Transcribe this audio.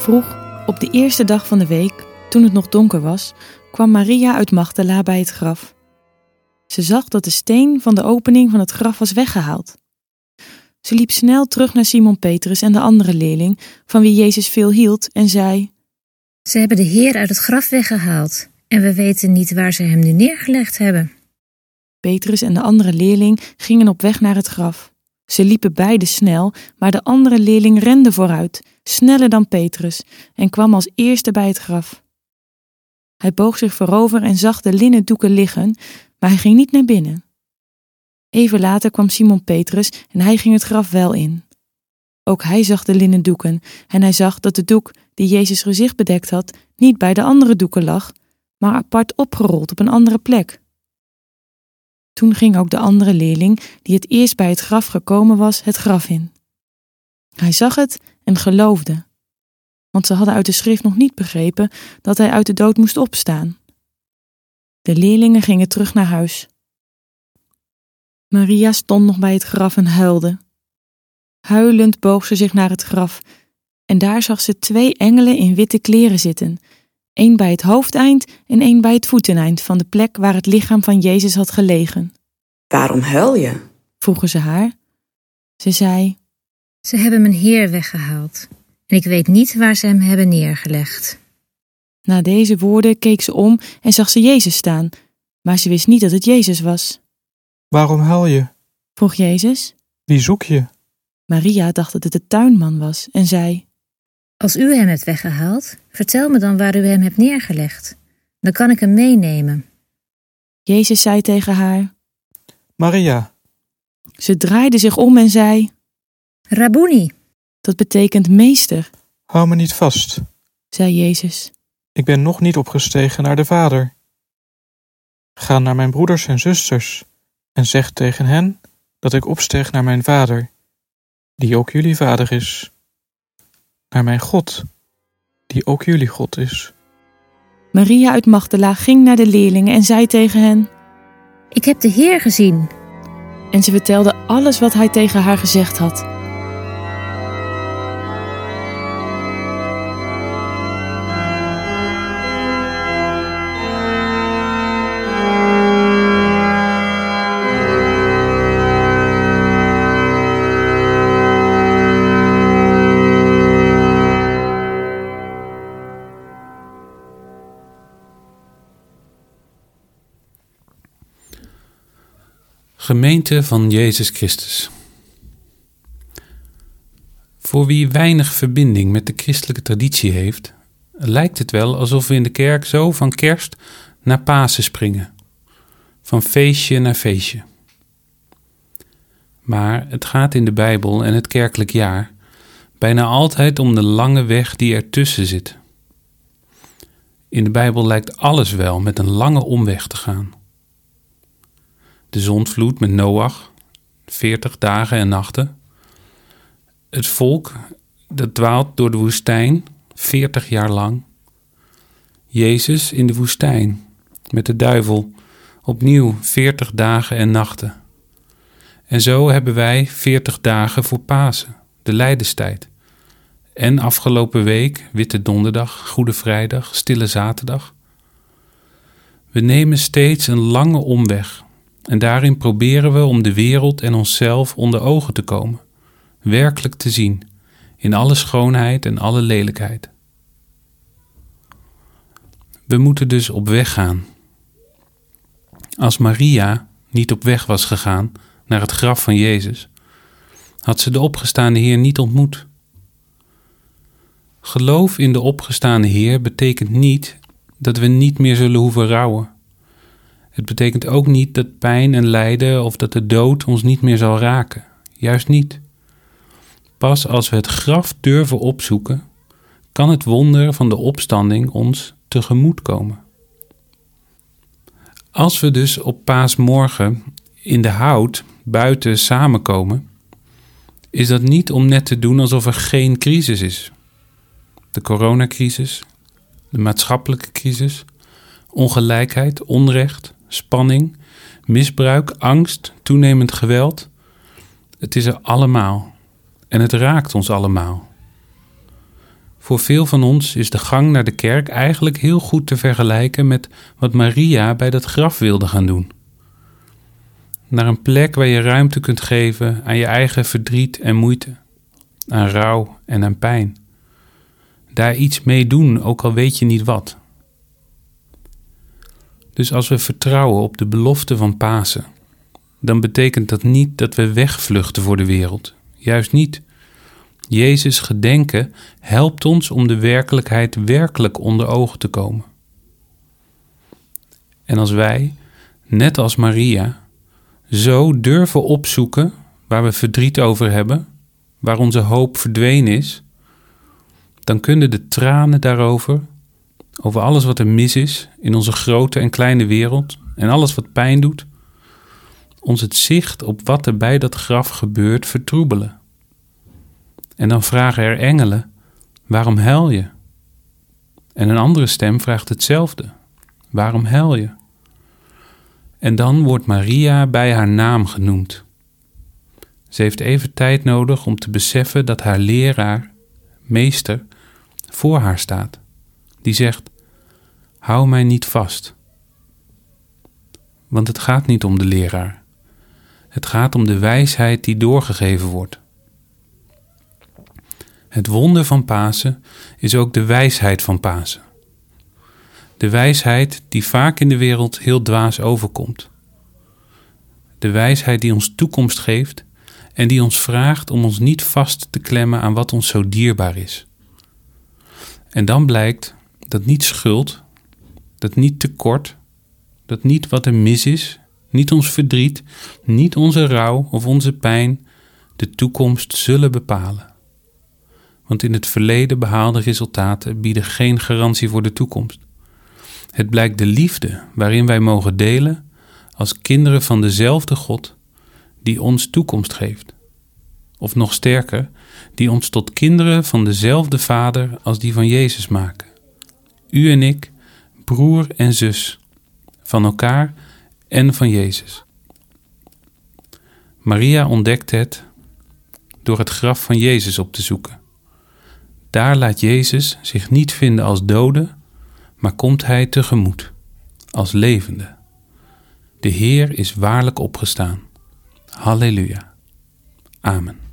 Vroeg, op de eerste dag van de week, toen het nog donker was, kwam Maria uit Magdala bij het graf. Ze zag dat de steen van de opening van het graf was weggehaald. Ze liep snel terug naar Simon Petrus en de andere leerling, van wie Jezus veel hield, en zei: Ze hebben de Heer uit het graf weggehaald, en we weten niet waar ze hem nu neergelegd hebben. Petrus en de andere leerling gingen op weg naar het graf. Ze liepen beide snel, maar de andere leerling rende vooruit, sneller dan Petrus, en kwam als eerste bij het graf. Hij boog zich voorover en zag de linnen doeken liggen, maar hij ging niet naar binnen. Even later kwam Simon Petrus en hij ging het graf wel in. Ook hij zag de linnen doeken en hij zag dat de doek die Jezus gezicht bedekt had, niet bij de andere doeken lag, maar apart opgerold op een andere plek. Toen ging ook de andere leerling, die het eerst bij het graf gekomen was, het graf in. Hij zag het en geloofde, want ze hadden uit de schrift nog niet begrepen dat hij uit de dood moest opstaan. De leerlingen gingen terug naar huis. Maria stond nog bij het graf en huilde. Huilend boog ze zich naar het graf, en daar zag ze twee engelen in witte kleren zitten, één bij het hoofdeind en één bij het voeteneind van de plek waar het lichaam van Jezus had gelegen. Waarom huil je? Vroegen ze haar. Ze zei: Ze hebben mijn Heer weggehaald, en ik weet niet waar ze hem hebben neergelegd. Na deze woorden keek ze om en zag ze Jezus staan, maar ze wist niet dat het Jezus was. Waarom huil je? Vroeg Jezus. Wie zoek je? Maria dacht dat het de tuinman was en zei: Als u hem hebt weggehaald, vertel me dan waar u hem hebt neergelegd. Dan kan ik hem meenemen. Jezus zei tegen haar: Maria. Ze draaide zich om en zei: Rabuni, Dat betekent meester, Hou me niet vast. zei Jezus. Ik ben nog niet opgestegen naar de Vader. Ga naar mijn broeders en zusters en zeg tegen hen dat ik opsteeg naar mijn Vader, die ook jullie Vader is. Naar mijn God, die ook jullie God is. Maria uit Magdala ging naar de leerlingen en zei tegen hen: ik heb de Heer gezien. En ze vertelde alles wat hij tegen haar gezegd had. Gemeente van Jezus Christus. Voor wie weinig verbinding met de christelijke traditie heeft, lijkt het wel alsof we in de kerk zo van kerst naar Pasen springen, van feestje naar feestje. Maar het gaat in de Bijbel en het kerkelijk jaar bijna altijd om de lange weg die ertussen zit. In de Bijbel lijkt alles wel met een lange omweg te gaan de zondvloed met Noach, 40 dagen en nachten. Het volk dat dwaalt door de woestijn, 40 jaar lang. Jezus in de woestijn met de duivel, opnieuw 40 dagen en nachten. En zo hebben wij 40 dagen voor Pasen, de lijdenstijd. En afgelopen week, Witte Donderdag, Goede Vrijdag, Stille Zaterdag. We nemen steeds een lange omweg en daarin proberen we om de wereld en onszelf onder ogen te komen, werkelijk te zien, in alle schoonheid en alle lelijkheid. We moeten dus op weg gaan. Als Maria niet op weg was gegaan naar het graf van Jezus, had ze de opgestaande Heer niet ontmoet. Geloof in de opgestaande Heer betekent niet dat we niet meer zullen hoeven rouwen het betekent ook niet dat pijn en lijden of dat de dood ons niet meer zal raken. Juist niet. Pas als we het graf durven opzoeken, kan het wonder van de opstanding ons tegemoet komen. Als we dus op paasmorgen in de hout buiten samenkomen, is dat niet om net te doen alsof er geen crisis is. De coronacrisis, de maatschappelijke crisis, ongelijkheid, onrecht, spanning, misbruik, angst, toenemend geweld. Het is er allemaal en het raakt ons allemaal. Voor veel van ons is de gang naar de kerk eigenlijk heel goed te vergelijken met wat Maria bij dat graf wilde gaan doen. Naar een plek waar je ruimte kunt geven aan je eigen verdriet en moeite, aan rouw en aan pijn. Daar iets mee doen, ook al weet je niet wat. Dus als we vertrouwen op de belofte van Pasen, dan betekent dat niet dat we wegvluchten voor de wereld. Juist niet. Jezus gedenken helpt ons om de werkelijkheid werkelijk onder ogen te komen. En als wij, net als Maria, zo durven opzoeken waar we verdriet over hebben, waar onze hoop verdwenen is, dan kunnen de tranen daarover, over alles wat er mis is in onze grote en kleine wereld en alles wat pijn doet, ons het zicht op wat er bij dat graf gebeurt vertroebelen. En dan vragen er engelen: Waarom huil je? En een andere stem vraagt hetzelfde: Waarom huil je? En dan wordt Maria bij haar naam genoemd. Ze heeft even tijd nodig om te beseffen dat haar leraar, meester, voor haar staat. Die zegt: Hou mij niet vast. Want het gaat niet om de leraar. Het gaat om de wijsheid die doorgegeven wordt. Het wonder van Pasen is ook de wijsheid van Pasen. De wijsheid die vaak in de wereld heel dwaas overkomt. De wijsheid die ons toekomst geeft en die ons vraagt om ons niet vast te klemmen aan wat ons zo dierbaar is. En dan blijkt dat niet schuld, dat niet tekort, dat niet wat er mis is, niet ons verdriet, niet onze rouw of onze pijn de toekomst zullen bepalen. Want in het verleden behaalde resultaten bieden geen garantie voor de toekomst. Het blijkt de liefde waarin wij mogen delen als kinderen van dezelfde God die ons toekomst geeft. Of nog sterker, die ons tot kinderen van dezelfde Vader als die van Jezus maken. U en ik, broer en zus, van elkaar en van Jezus. Maria ontdekt het door het graf van Jezus op te zoeken. Daar laat Jezus zich niet vinden als dode, maar komt hij tegemoet, als levende. De Heer is waarlijk opgestaan. Halleluja. Amen.